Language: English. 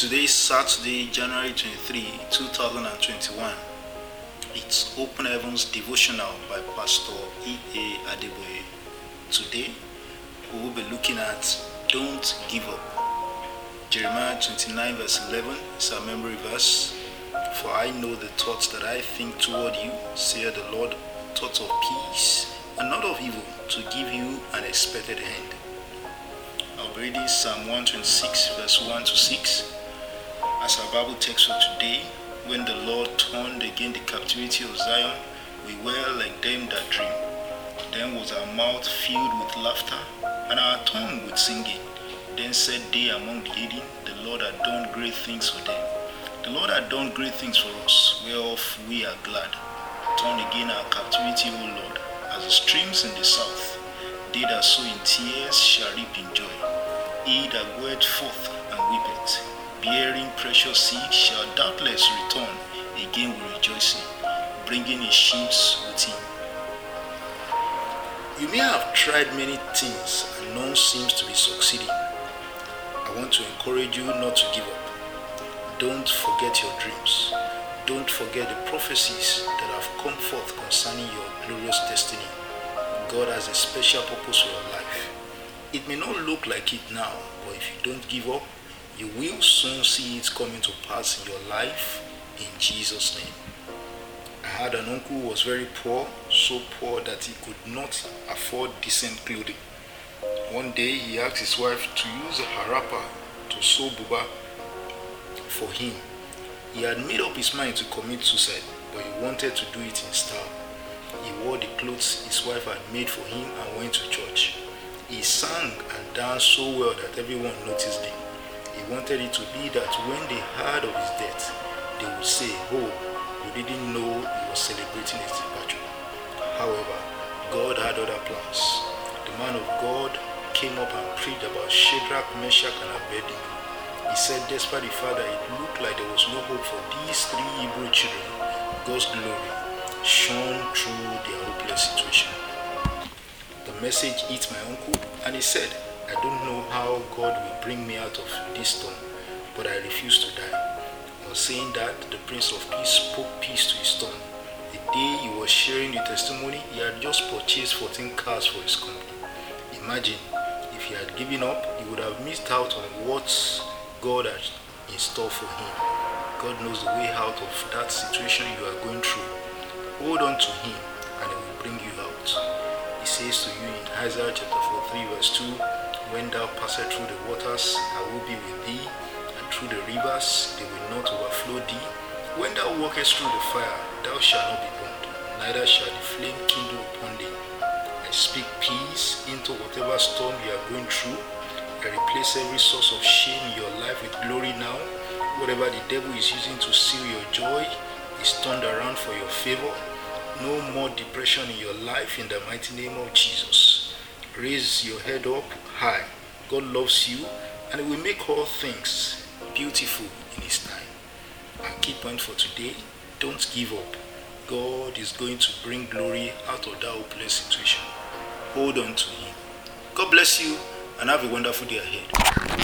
Today is Saturday, January 23, 2021. It's Open Heavens Devotional by Pastor E.A. Adeboye. Today, we will be looking at Don't Give Up. Jeremiah 29, verse 11 is our memory verse. For I know the thoughts that I think toward you, saith the Lord, thoughts of peace and not of evil, to give you an expected end. I'll be reading Psalm 126, verse 1 to 6. As our Bible text for today, when the Lord turned again the captivity of Zion, we were like them that dream. Then was our mouth filled with laughter, and our tongue with singing. Then said they among the heathen, The Lord had done great things for them. The Lord had done great things for us, whereof we are glad. Turn again our captivity, O Lord, as the streams in the south. They that sow in tears shall reap in joy. He that goeth forth and weepeth, bearing precious seed, shall doubtless return again with rejoicing, bringing his sheaves with him. You may have tried many things and none seems to be succeeding. I want to encourage you not to give up. Don't forget your dreams. Don't forget the prophecies that have come forth concerning your glorious destiny. God has a special purpose for your life. It may not look like it now, but if you don't give up, you will soon see it coming to pass in your life in Jesus' name. I had an uncle who was very poor, so poor that he could not afford decent clothing. One day he asked his wife to use a harappa to sew buba for him. He had made up his mind to commit suicide, but he wanted to do it in style. He wore the clothes his wife had made for him and went to church. He sang and danced so well that everyone noticed him. He wanted it to be that when they heard of his death, they would say, Oh, we didn't know he was celebrating his departure. However, God had other plans. The man of God came up and preached about Shadrach, Meshach, and Abednego. He said, despite the fact that it looked like there was no hope for these three Hebrew children, God's glory shone through their hopeless situation. The message hit my uncle, and he said, I don't know how God will bring me out of this storm, but I refuse to die. On saying that, the Prince of Peace spoke peace to his storm. The day he was sharing the testimony, he had just purchased 14 cars for his company. Imagine if he had given up, he would have missed out on what God had in store for him. God knows the way out of that situation you are going through. Hold on to him and he will bring you out. He says to you in Isaiah chapter 43 verse 2, When thou passest through the waters, I will be with thee, and through the rivers, they will not overflow thee. When thou walkest through the fire, thou shalt not be burned, neither shall the flame kindle upon thee. I speak peace into whatever storm you are going through. I replace every source of shame in your life with glory now. Whatever the devil is using to steal your joy is turned around for your favor. No more depression in your life in the mighty name of Jesus. Raise your head up high. God loves you and He will make all things beautiful in His time. Our key point for today don't give up. God is going to bring glory out of that hopeless situation. Hold on to Him. God bless you and have a wonderful day ahead.